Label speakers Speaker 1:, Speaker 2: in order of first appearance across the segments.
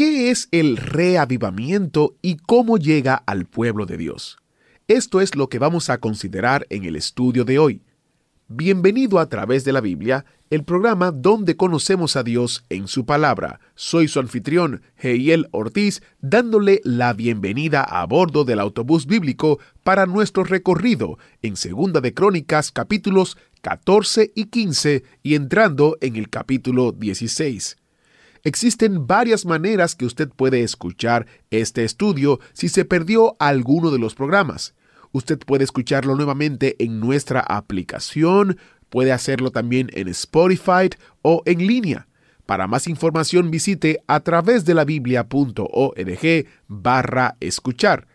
Speaker 1: ¿Qué es el reavivamiento y cómo llega al pueblo de Dios? Esto es lo que vamos a considerar en el estudio de hoy. Bienvenido a través de la Biblia, el programa donde conocemos a Dios en su palabra. Soy su anfitrión, Heiel Ortiz, dándole la bienvenida a bordo del autobús bíblico para nuestro recorrido en Segunda de Crónicas capítulos 14 y 15 y entrando en el capítulo 16. Existen varias maneras que usted puede escuchar este estudio si se perdió alguno de los programas. Usted puede escucharlo nuevamente en nuestra aplicación, puede hacerlo también en Spotify o en línea. Para más información visite a través de la biblia.org barra escuchar.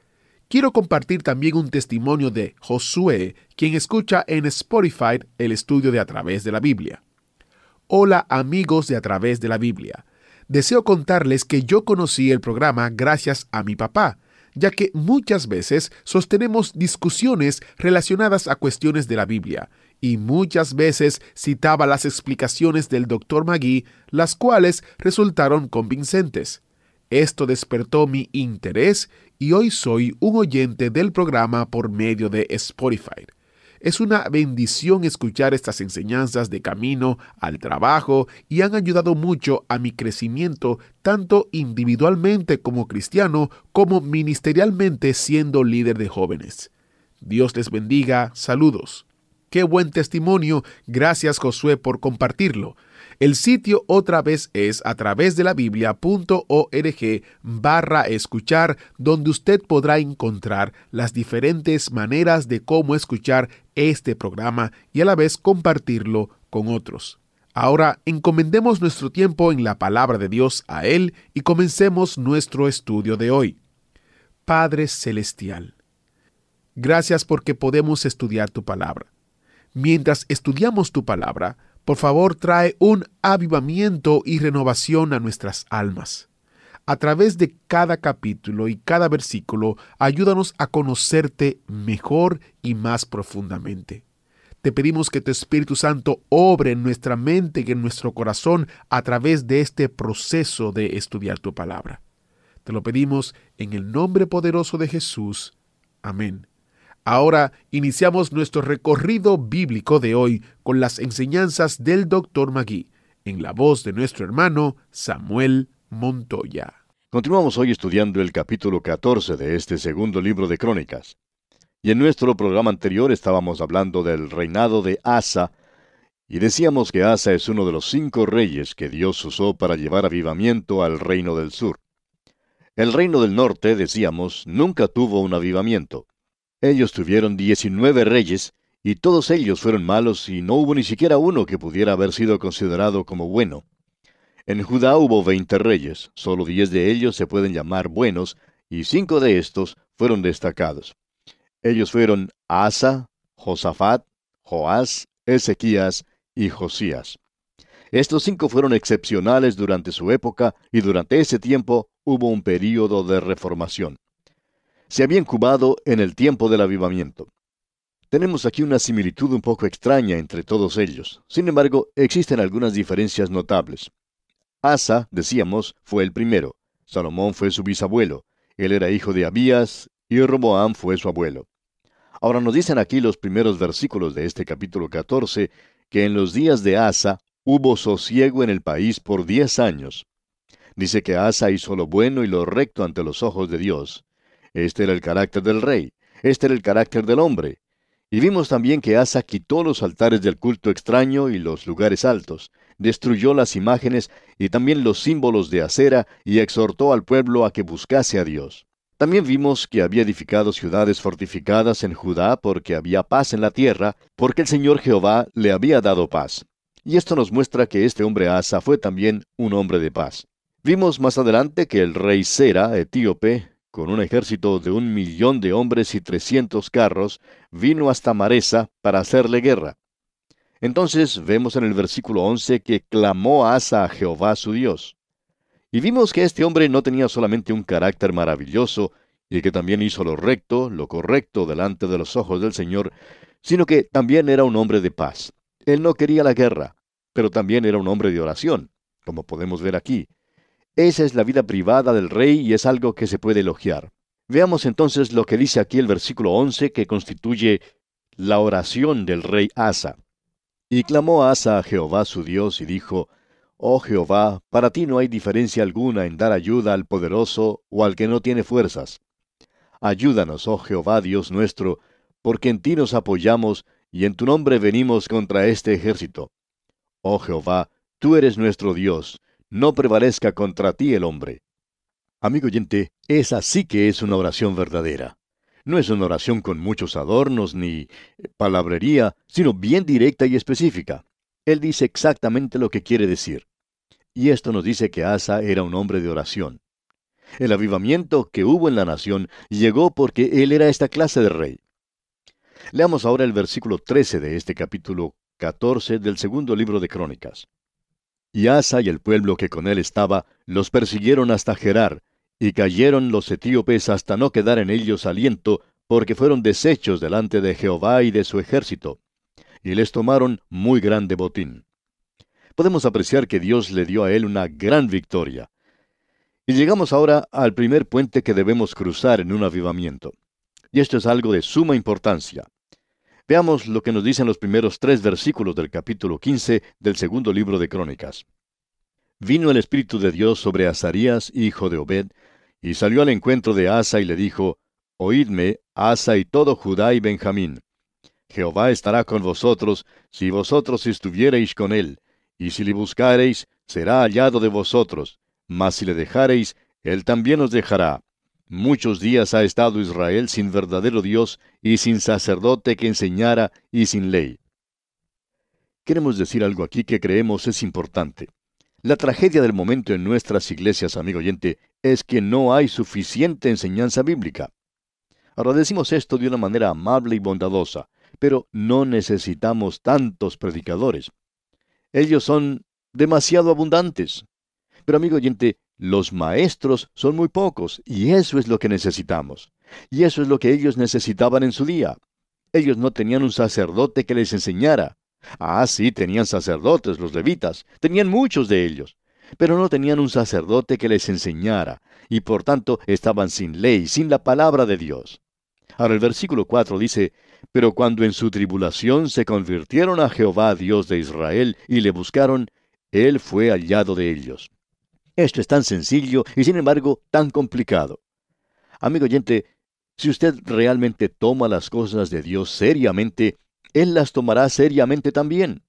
Speaker 1: Quiero compartir también un testimonio de Josué, quien escucha en Spotify el estudio de A través de la Biblia. Hola amigos de A través de la Biblia. Deseo contarles que yo conocí el programa gracias a mi papá, ya que muchas veces sostenemos discusiones relacionadas a cuestiones de la Biblia, y muchas veces citaba las explicaciones del Dr. Magui, las cuales resultaron convincentes. Esto despertó mi interés y hoy soy un oyente del programa por medio de Spotify. Es una bendición escuchar estas enseñanzas de camino al trabajo y han ayudado mucho a mi crecimiento tanto individualmente como cristiano como ministerialmente siendo líder de jóvenes. Dios les bendiga, saludos. Qué buen testimonio, gracias Josué por compartirlo. El sitio otra vez es a través de la biblia.org barra escuchar, donde usted podrá encontrar las diferentes maneras de cómo escuchar este programa y a la vez compartirlo con otros. Ahora encomendemos nuestro tiempo en la palabra de Dios a Él y comencemos nuestro estudio de hoy. Padre Celestial, gracias porque podemos estudiar tu palabra. Mientras estudiamos tu palabra, por favor trae un avivamiento y renovación a nuestras almas. A través de cada capítulo y cada versículo, ayúdanos a conocerte mejor y más profundamente. Te pedimos que tu Espíritu Santo obre en nuestra mente y en nuestro corazón a través de este proceso de estudiar tu palabra. Te lo pedimos en el nombre poderoso de Jesús. Amén. Ahora iniciamos nuestro recorrido bíblico de hoy con las enseñanzas del Dr. Magui, en la voz de nuestro hermano Samuel Montoya.
Speaker 2: Continuamos hoy estudiando el capítulo 14 de este segundo libro de Crónicas. Y en nuestro programa anterior estábamos hablando del reinado de Asa, y decíamos que Asa es uno de los cinco reyes que Dios usó para llevar avivamiento al reino del sur. El reino del norte, decíamos, nunca tuvo un avivamiento. Ellos tuvieron diecinueve reyes, y todos ellos fueron malos, y no hubo ni siquiera uno que pudiera haber sido considerado como bueno. En Judá hubo veinte reyes, solo diez de ellos se pueden llamar buenos, y cinco de estos fueron destacados. Ellos fueron Asa, Josafat, Joás, Ezequías y Josías. Estos cinco fueron excepcionales durante su época y durante ese tiempo hubo un período de reformación se había incubado en el tiempo del avivamiento. Tenemos aquí una similitud un poco extraña entre todos ellos. Sin embargo, existen algunas diferencias notables. Asa, decíamos, fue el primero. Salomón fue su bisabuelo. Él era hijo de Abías y Roboam fue su abuelo. Ahora nos dicen aquí los primeros versículos de este capítulo 14 que en los días de Asa hubo sosiego en el país por diez años. Dice que Asa hizo lo bueno y lo recto ante los ojos de Dios. Este era el carácter del rey, este era el carácter del hombre. Y vimos también que Asa quitó los altares del culto extraño y los lugares altos, destruyó las imágenes y también los símbolos de acera y exhortó al pueblo a que buscase a Dios. También vimos que había edificado ciudades fortificadas en Judá porque había paz en la tierra, porque el Señor Jehová le había dado paz. Y esto nos muestra que este hombre Asa fue también un hombre de paz. Vimos más adelante que el rey Sera, etíope, con un ejército de un millón de hombres y trescientos carros, vino hasta Maresa para hacerle guerra. Entonces vemos en el versículo 11 que clamó Asa a Jehová su Dios. Y vimos que este hombre no tenía solamente un carácter maravilloso, y que también hizo lo recto, lo correcto delante de los ojos del Señor, sino que también era un hombre de paz. Él no quería la guerra, pero también era un hombre de oración, como podemos ver aquí. Esa es la vida privada del rey y es algo que se puede elogiar. Veamos entonces lo que dice aquí el versículo 11 que constituye la oración del rey Asa. Y clamó Asa a Jehová su Dios y dijo, Oh Jehová, para ti no hay diferencia alguna en dar ayuda al poderoso o al que no tiene fuerzas. Ayúdanos, oh Jehová Dios nuestro, porque en ti nos apoyamos y en tu nombre venimos contra este ejército. Oh Jehová, tú eres nuestro Dios, no prevalezca contra ti el hombre. Amigo oyente, esa sí que es una oración verdadera. No es una oración con muchos adornos ni palabrería, sino bien directa y específica. Él dice exactamente lo que quiere decir. Y esto nos dice que Asa era un hombre de oración. El avivamiento que hubo en la nación llegó porque él era esta clase de rey. Leamos ahora el versículo 13 de este capítulo 14 del segundo libro de Crónicas. Y Asa y el pueblo que con él estaba los persiguieron hasta Gerar, y cayeron los etíopes hasta no quedar en ellos aliento, porque fueron deshechos delante de Jehová y de su ejército, y les tomaron muy grande botín. Podemos apreciar que Dios le dio a él una gran victoria. Y llegamos ahora al primer puente que debemos cruzar en un avivamiento. Y esto es algo de suma importancia. Veamos lo que nos dicen los primeros tres versículos del capítulo 15 del segundo libro de Crónicas. Vino el Espíritu de Dios sobre Azarías, hijo de Obed, y salió al encuentro de Asa y le dijo, Oídme, Asa y todo Judá y Benjamín. Jehová estará con vosotros, si vosotros estuviereis con él, y si le buscareis, será hallado de vosotros, mas si le dejareis, él también os dejará. Muchos días ha estado Israel sin verdadero Dios y sin sacerdote que enseñara y sin ley. Queremos decir algo aquí que creemos es importante. La tragedia del momento en nuestras iglesias, amigo oyente, es que no hay suficiente enseñanza bíblica. Ahora decimos esto de una manera amable y bondadosa, pero no necesitamos tantos predicadores. Ellos son demasiado abundantes. Pero amigo oyente, los maestros son muy pocos y eso es lo que necesitamos. Y eso es lo que ellos necesitaban en su día. Ellos no tenían un sacerdote que les enseñara. Ah, sí, tenían sacerdotes, los levitas, tenían muchos de ellos, pero no tenían un sacerdote que les enseñara, y por tanto estaban sin ley, sin la palabra de Dios. Ahora el versículo 4 dice, Pero cuando en su tribulación se convirtieron a Jehová Dios de Israel y le buscaron, Él fue hallado de ellos. Esto es tan sencillo y sin embargo tan complicado. Amigo oyente, si usted realmente toma las cosas de Dios seriamente, Él las tomará seriamente también.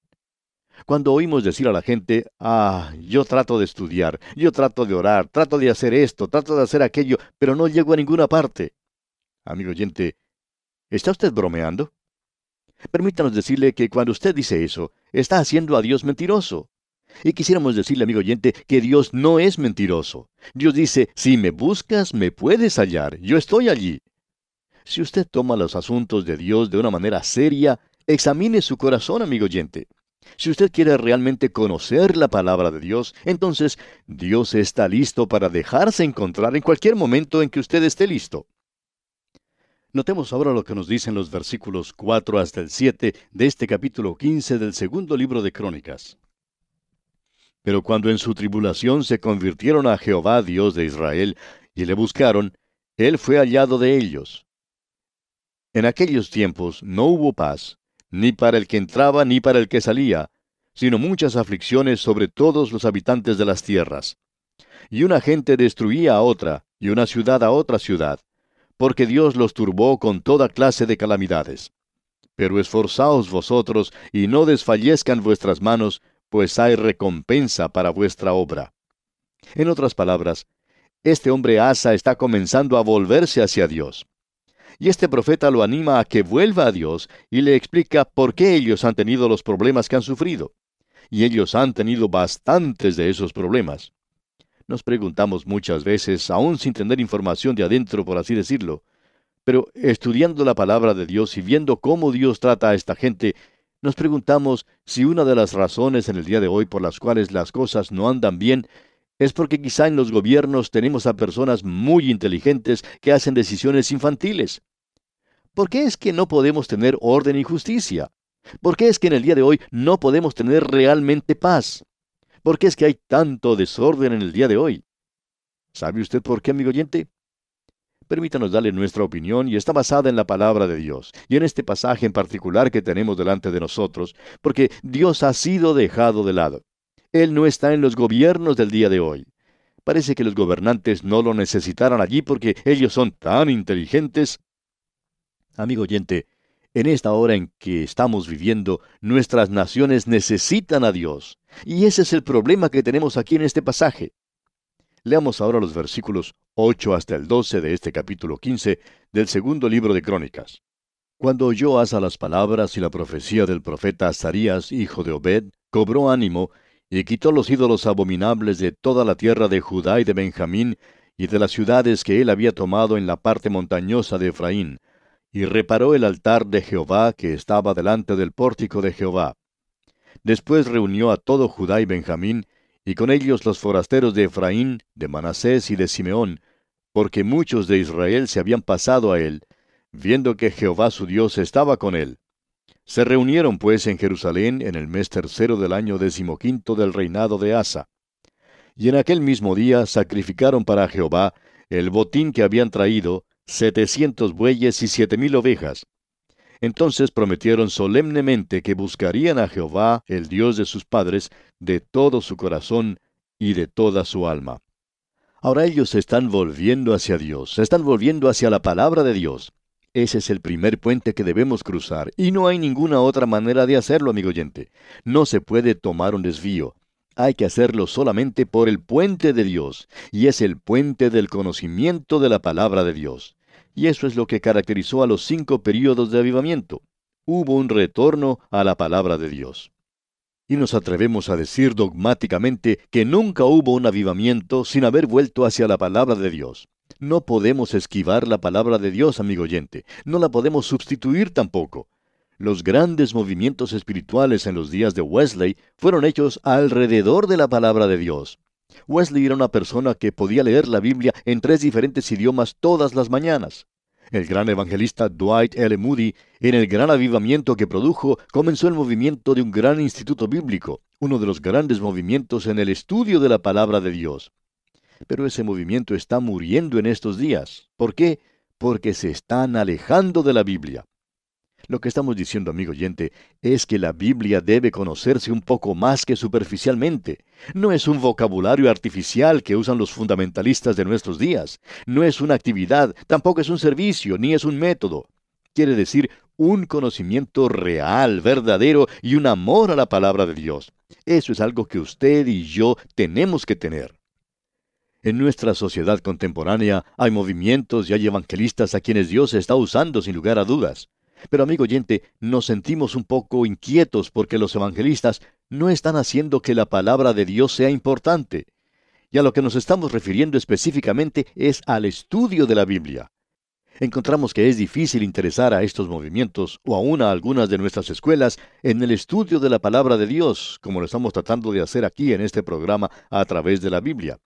Speaker 2: Cuando oímos decir a la gente, ah, yo trato de estudiar, yo trato de orar, trato de hacer esto, trato de hacer aquello, pero no llego a ninguna parte. Amigo oyente, ¿está usted bromeando? Permítanos decirle que cuando usted dice eso, está haciendo a Dios mentiroso. Y quisiéramos decirle, amigo oyente, que Dios no es mentiroso. Dios dice, si me buscas, me puedes hallar, yo estoy allí. Si usted toma los asuntos de Dios de una manera seria, examine su corazón, amigo oyente. Si usted quiere realmente conocer la palabra de Dios, entonces Dios está listo para dejarse encontrar en cualquier momento en que usted esté listo. Notemos ahora lo que nos dicen los versículos 4 hasta el 7 de este capítulo 15 del segundo libro de Crónicas. Pero cuando en su tribulación se convirtieron a Jehová Dios de Israel y le buscaron, él fue hallado de ellos. En aquellos tiempos no hubo paz, ni para el que entraba ni para el que salía, sino muchas aflicciones sobre todos los habitantes de las tierras. Y una gente destruía a otra, y una ciudad a otra ciudad, porque Dios los turbó con toda clase de calamidades. Pero esforzaos vosotros, y no desfallezcan vuestras manos, pues hay recompensa para vuestra obra. En otras palabras, este hombre Asa está comenzando a volverse hacia Dios. Y este profeta lo anima a que vuelva a Dios y le explica por qué ellos han tenido los problemas que han sufrido. Y ellos han tenido bastantes de esos problemas. Nos preguntamos muchas veces, aún sin tener información de adentro, por así decirlo, pero estudiando la palabra de Dios y viendo cómo Dios trata a esta gente, nos preguntamos si una de las razones en el día de hoy por las cuales las cosas no andan bien es porque quizá en los gobiernos tenemos a personas muy inteligentes que hacen decisiones infantiles. ¿Por qué es que no podemos tener orden y justicia? ¿Por qué es que en el día de hoy no podemos tener realmente paz? ¿Por qué es que hay tanto desorden en el día de hoy? ¿Sabe usted por qué, amigo oyente? Permítanos darle nuestra opinión y está basada en la palabra de Dios, y en este pasaje en particular que tenemos delante de nosotros, porque Dios ha sido dejado de lado. Él no está en los gobiernos del día de hoy. Parece que los gobernantes no lo necesitaran allí porque ellos son tan inteligentes. Amigo oyente, en esta hora en que estamos viviendo, nuestras naciones necesitan a Dios. Y ese es el problema que tenemos aquí en este pasaje. Leamos ahora los versículos 8 hasta el 12 de este capítulo 15 del segundo libro de Crónicas. Cuando oyó Asa las palabras y la profecía del profeta Azarías, hijo de Obed, cobró ánimo y quitó los ídolos abominables de toda la tierra de Judá y de Benjamín y de las ciudades que él había tomado en la parte montañosa de Efraín, y reparó el altar de Jehová que estaba delante del pórtico de Jehová. Después reunió a todo Judá y Benjamín, y con ellos los forasteros de Efraín, de Manasés y de Simeón, porque muchos de Israel se habían pasado a él, viendo que Jehová su Dios estaba con él. Se reunieron pues en Jerusalén en el mes tercero del año decimoquinto del reinado de Asa. Y en aquel mismo día sacrificaron para Jehová el botín que habían traído, setecientos bueyes y siete mil ovejas. Entonces prometieron solemnemente que buscarían a Jehová, el Dios de sus padres, de todo su corazón y de toda su alma. Ahora ellos se están volviendo hacia Dios, se están volviendo hacia la palabra de Dios. Ese es el primer puente que debemos cruzar, y no hay ninguna otra manera de hacerlo, amigo oyente. No se puede tomar un desvío. Hay que hacerlo solamente por el puente de Dios, y es el puente del conocimiento de la palabra de Dios. Y eso es lo que caracterizó a los cinco períodos de avivamiento. Hubo un retorno a la palabra de Dios. Y nos atrevemos a decir dogmáticamente que nunca hubo un avivamiento sin haber vuelto hacia la palabra de Dios. No podemos esquivar la palabra de Dios, amigo oyente. No la podemos sustituir tampoco. Los grandes movimientos espirituales en los días de Wesley fueron hechos alrededor de la palabra de Dios. Wesley era una persona que podía leer la Biblia en tres diferentes idiomas todas las mañanas. El gran evangelista Dwight L. Moody, en el gran avivamiento que produjo, comenzó el movimiento de un gran instituto bíblico, uno de los grandes movimientos en el estudio de la palabra de Dios. Pero ese movimiento está muriendo en estos días. ¿Por qué? Porque se están alejando de la Biblia. Lo que estamos diciendo, amigo oyente, es que la Biblia debe conocerse un poco más que superficialmente. No es un vocabulario artificial que usan los fundamentalistas de nuestros días. No es una actividad, tampoco es un servicio, ni es un método. Quiere decir un conocimiento real, verdadero y un amor a la palabra de Dios. Eso es algo que usted y yo tenemos que tener. En nuestra sociedad contemporánea hay movimientos y hay evangelistas a quienes Dios está usando sin lugar a dudas. Pero amigo oyente, nos sentimos un poco inquietos porque los evangelistas no están haciendo que la palabra de Dios sea importante. Y a lo que nos estamos refiriendo específicamente es al estudio de la Biblia. Encontramos que es difícil interesar a estos movimientos o aún a algunas de nuestras escuelas en el estudio de la palabra de Dios, como lo estamos tratando de hacer aquí en este programa a través de la Biblia.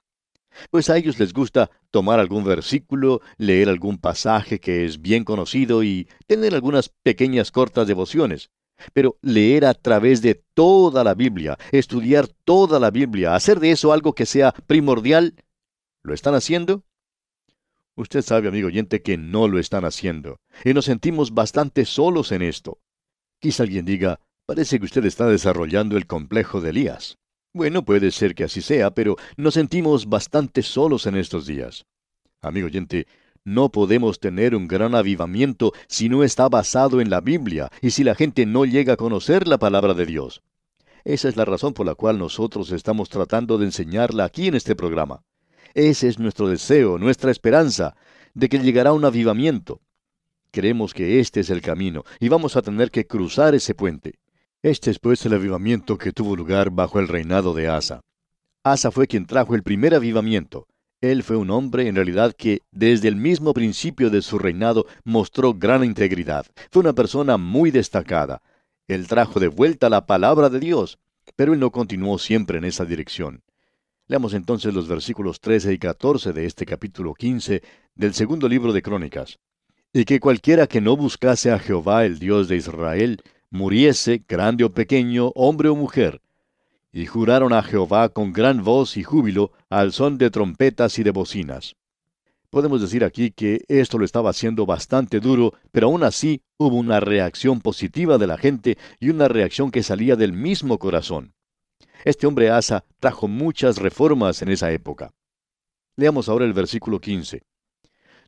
Speaker 2: Pues a ellos les gusta tomar algún versículo, leer algún pasaje que es bien conocido y tener algunas pequeñas cortas devociones. Pero leer a través de toda la Biblia, estudiar toda la Biblia, hacer de eso algo que sea primordial, ¿lo están haciendo? Usted sabe, amigo oyente, que no lo están haciendo, y nos sentimos bastante solos en esto. Quizá alguien diga, parece que usted está desarrollando el complejo de Elías. Bueno, puede ser que así sea, pero nos sentimos bastante solos en estos días. Amigo oyente, no podemos tener un gran avivamiento si no está basado en la Biblia y si la gente no llega a conocer la palabra de Dios. Esa es la razón por la cual nosotros estamos tratando de enseñarla aquí en este programa. Ese es nuestro deseo, nuestra esperanza, de que llegará un avivamiento. Creemos que este es el camino y vamos a tener que cruzar ese puente. Este es pues el avivamiento que tuvo lugar bajo el reinado de Asa. Asa fue quien trajo el primer avivamiento. Él fue un hombre en realidad que desde el mismo principio de su reinado mostró gran integridad. Fue una persona muy destacada. Él trajo de vuelta la palabra de Dios, pero él no continuó siempre en esa dirección. Leamos entonces los versículos 13 y 14 de este capítulo 15 del segundo libro de Crónicas. Y que cualquiera que no buscase a Jehová el Dios de Israel, muriese, grande o pequeño, hombre o mujer, y juraron a Jehová con gran voz y júbilo al son de trompetas y de bocinas. Podemos decir aquí que esto lo estaba haciendo bastante duro, pero aún así hubo una reacción positiva de la gente y una reacción que salía del mismo corazón. Este hombre Asa trajo muchas reformas en esa época. Leamos ahora el versículo 15.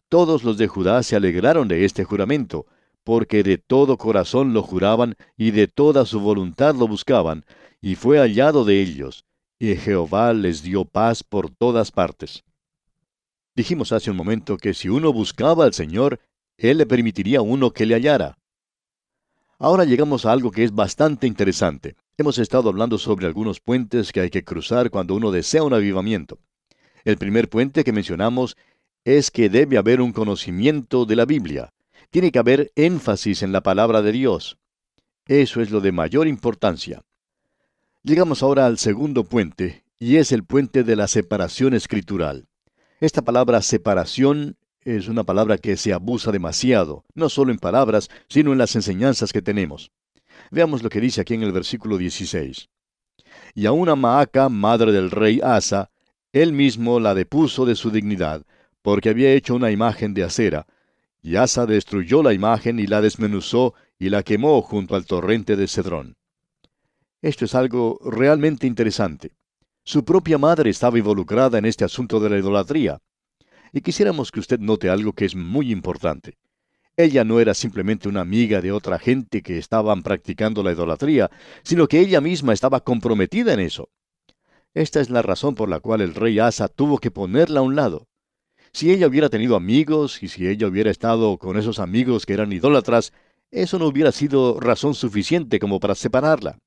Speaker 2: Todos los de Judá se alegraron de este juramento, porque de todo corazón lo juraban y de toda su voluntad lo buscaban, y fue hallado de ellos, y Jehová les dio paz por todas partes. Dijimos hace un momento que si uno buscaba al Señor, Él le permitiría a uno que le hallara. Ahora llegamos a algo que es bastante interesante. Hemos estado hablando sobre algunos puentes que hay que cruzar cuando uno desea un avivamiento. El primer puente que mencionamos es que debe haber un conocimiento de la Biblia. Tiene que haber énfasis en la palabra de Dios. Eso es lo de mayor importancia. Llegamos ahora al segundo puente, y es el puente de la separación escritural. Esta palabra separación es una palabra que se abusa demasiado, no solo en palabras, sino en las enseñanzas que tenemos. Veamos lo que dice aquí en el versículo 16. Y a una Maaca, madre del rey Asa, él mismo la depuso de su dignidad, porque había hecho una imagen de acera, y Asa destruyó la imagen y la desmenuzó y la quemó junto al torrente de Cedrón. Esto es algo realmente interesante. Su propia madre estaba involucrada en este asunto de la idolatría. Y quisiéramos que usted note algo que es muy importante. Ella no era simplemente una amiga de otra gente que estaban practicando la idolatría, sino que ella misma estaba comprometida en eso. Esta es la razón por la cual el rey Asa tuvo que ponerla a un lado. Si ella hubiera tenido amigos y si ella hubiera estado con esos amigos que eran idólatras, eso no hubiera sido razón suficiente como para separarla.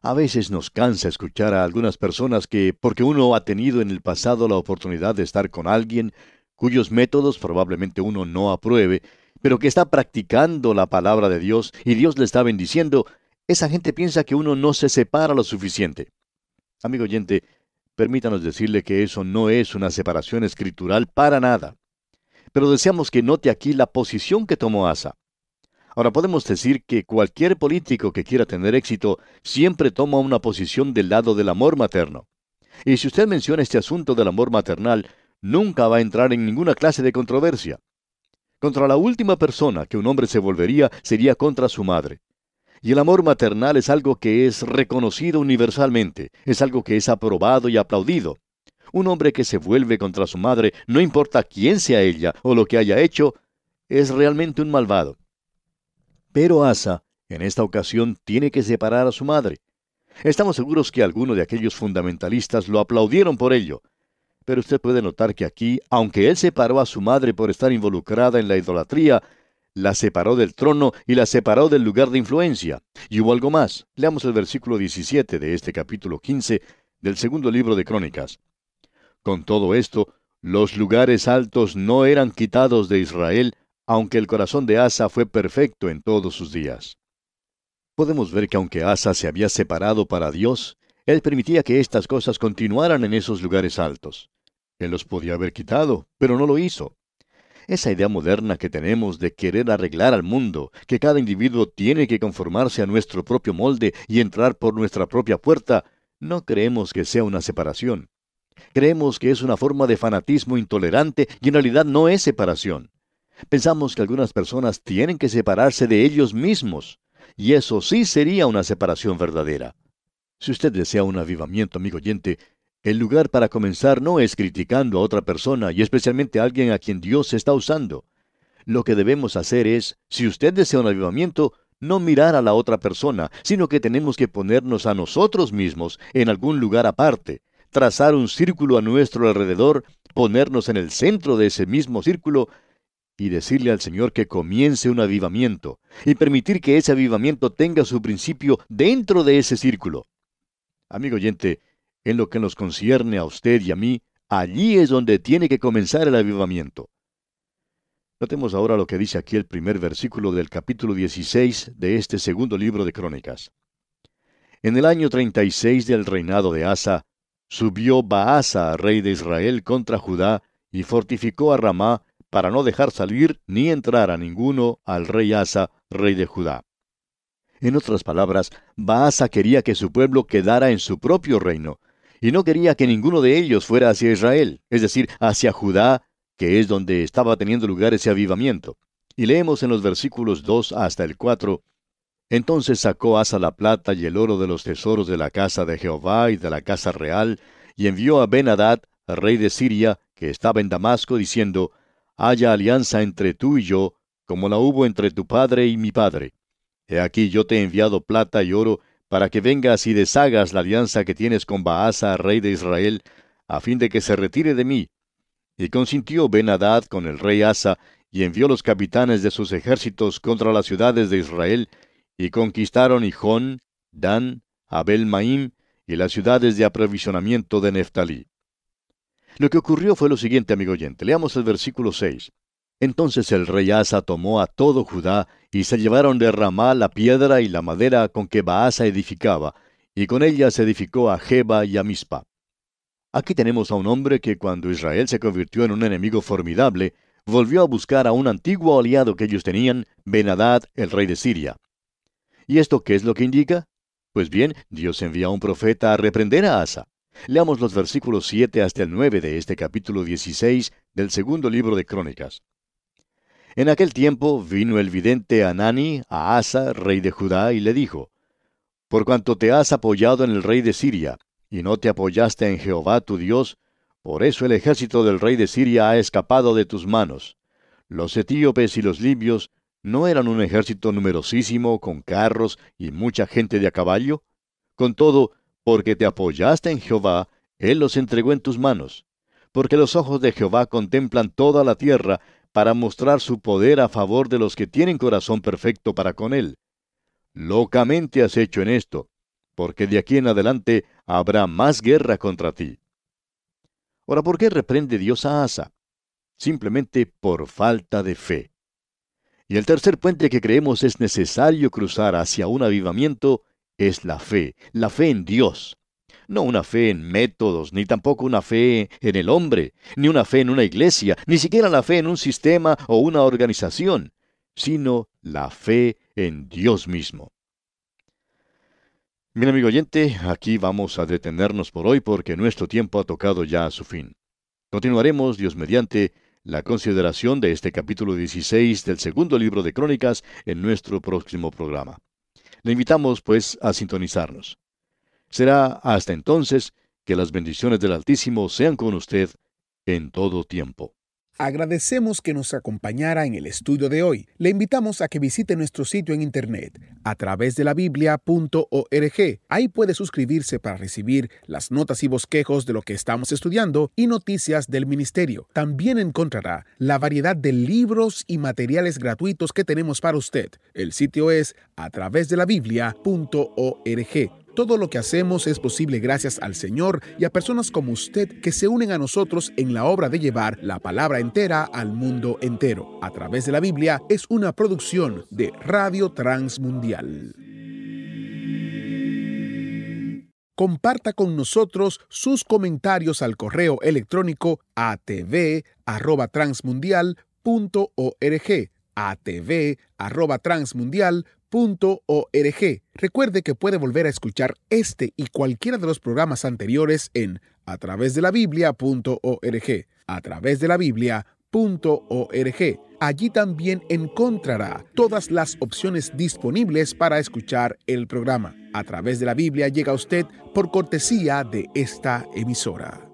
Speaker 2: A veces nos cansa escuchar a algunas personas que, porque uno ha tenido en el pasado la oportunidad de estar con alguien cuyos métodos probablemente uno no apruebe, pero que está practicando la palabra de Dios y Dios le está bendiciendo, esa gente piensa que uno no se separa lo suficiente. Amigo oyente, permítanos decirle que eso no es una separación escritural para nada. Pero deseamos que note aquí la posición que tomó Asa. Ahora podemos decir que cualquier político que quiera tener éxito siempre toma una posición del lado del amor materno. Y si usted menciona este asunto del amor maternal, nunca va a entrar en ninguna clase de controversia. Contra la última persona que un hombre se volvería sería contra su madre. Y el amor maternal es algo que es reconocido universalmente, es algo que es aprobado y aplaudido. Un hombre que se vuelve contra su madre, no importa quién sea ella o lo que haya hecho, es realmente un malvado. Pero Asa, en esta ocasión, tiene que separar a su madre. Estamos seguros que algunos de aquellos fundamentalistas lo aplaudieron por ello. Pero usted puede notar que aquí, aunque él separó a su madre por estar involucrada en la idolatría, la separó del trono y la separó del lugar de influencia. Y hubo algo más. Leamos el versículo 17 de este capítulo 15 del segundo libro de Crónicas. Con todo esto, los lugares altos no eran quitados de Israel, aunque el corazón de Asa fue perfecto en todos sus días. Podemos ver que aunque Asa se había separado para Dios, él permitía que estas cosas continuaran en esos lugares altos. Él los podía haber quitado, pero no lo hizo. Esa idea moderna que tenemos de querer arreglar al mundo, que cada individuo tiene que conformarse a nuestro propio molde y entrar por nuestra propia puerta, no creemos que sea una separación. Creemos que es una forma de fanatismo intolerante y en realidad no es separación. Pensamos que algunas personas tienen que separarse de ellos mismos, y eso sí sería una separación verdadera. Si usted desea un avivamiento, amigo oyente, el lugar para comenzar no es criticando a otra persona y especialmente a alguien a quien Dios está usando. Lo que debemos hacer es, si usted desea un avivamiento, no mirar a la otra persona, sino que tenemos que ponernos a nosotros mismos en algún lugar aparte, trazar un círculo a nuestro alrededor, ponernos en el centro de ese mismo círculo y decirle al Señor que comience un avivamiento y permitir que ese avivamiento tenga su principio dentro de ese círculo. Amigo oyente, en lo que nos concierne a usted y a mí, allí es donde tiene que comenzar el avivamiento. Notemos ahora lo que dice aquí el primer versículo del capítulo 16 de este segundo libro de Crónicas. En el año 36 del reinado de Asa, subió Baasa, rey de Israel, contra Judá, y fortificó a Ramá para no dejar salir ni entrar a ninguno al rey Asa, rey de Judá. En otras palabras, Baasa quería que su pueblo quedara en su propio reino, y no quería que ninguno de ellos fuera hacia Israel, es decir, hacia Judá que es donde estaba teniendo lugar ese avivamiento. Y leemos en los versículos 2 hasta el 4, Entonces sacó Asa la plata y el oro de los tesoros de la casa de Jehová y de la casa real, y envió a Ben-Hadad, rey de Siria, que estaba en Damasco, diciendo, Haya alianza entre tú y yo, como la hubo entre tu padre y mi padre. He aquí yo te he enviado plata y oro, para que vengas y deshagas la alianza que tienes con Baasa, rey de Israel, a fin de que se retire de mí, y consintió Ben-Hadad con el rey Asa, y envió los capitanes de sus ejércitos contra las ciudades de Israel, y conquistaron Hijón, Dan, Abel Maim, y las ciudades de aprovisionamiento de Neftalí. Lo que ocurrió fue lo siguiente, amigo oyente. Leamos el versículo 6. Entonces el rey Asa tomó a todo Judá, y se llevaron de Ramá la piedra y la madera con que Baasa edificaba, y con ella se edificó a Jeba y a Mispa. Aquí tenemos a un hombre que cuando Israel se convirtió en un enemigo formidable, volvió a buscar a un antiguo aliado que ellos tenían, Benadad, el rey de Siria. ¿Y esto qué es lo que indica? Pues bien, Dios envía a un profeta a reprender a Asa. Leamos los versículos 7 hasta el 9 de este capítulo 16 del segundo libro de Crónicas. En aquel tiempo vino el vidente Anani a Asa, rey de Judá, y le dijo, Por cuanto te has apoyado en el rey de Siria, y no te apoyaste en Jehová tu Dios, por eso el ejército del rey de Siria ha escapado de tus manos. Los etíopes y los libios no eran un ejército numerosísimo con carros y mucha gente de a caballo. Con todo, porque te apoyaste en Jehová, Él los entregó en tus manos. Porque los ojos de Jehová contemplan toda la tierra para mostrar su poder a favor de los que tienen corazón perfecto para con Él. Locamente has hecho en esto, porque de aquí en adelante habrá más guerra contra ti. Ahora, ¿por qué reprende Dios a Asa? Simplemente por falta de fe. Y el tercer puente que creemos es necesario cruzar hacia un avivamiento es la fe, la fe en Dios. No una fe en métodos, ni tampoco una fe en el hombre, ni una fe en una iglesia, ni siquiera la fe en un sistema o una organización, sino la fe en Dios mismo. Bien, amigo oyente, aquí vamos a detenernos por hoy porque nuestro tiempo ha tocado ya a su fin. Continuaremos, Dios mediante, la consideración de este capítulo 16 del segundo libro de Crónicas en nuestro próximo programa. Le invitamos, pues, a sintonizarnos. Será hasta entonces que las bendiciones del Altísimo sean con usted en todo tiempo.
Speaker 1: Agradecemos que nos acompañara en el estudio de hoy. Le invitamos a que visite nuestro sitio en internet a través de la biblia.org. Ahí puede suscribirse para recibir las notas y bosquejos de lo que estamos estudiando y noticias del ministerio. También encontrará la variedad de libros y materiales gratuitos que tenemos para usted. El sitio es a través de la biblia.org. Todo lo que hacemos es posible gracias al Señor y a personas como usted que se unen a nosotros en la obra de llevar la palabra entera al mundo entero. A través de la Biblia es una producción de Radio Transmundial. Comparta con nosotros sus comentarios al correo electrónico atv@transmundial.org atv@transmundial.org .org. Recuerde que puede volver a escuchar este y cualquiera de los programas anteriores en a través de la Biblia.org, a través de la Biblia.org. Allí también encontrará todas las opciones disponibles para escuchar el programa. A través de la Biblia llega usted por cortesía de esta emisora.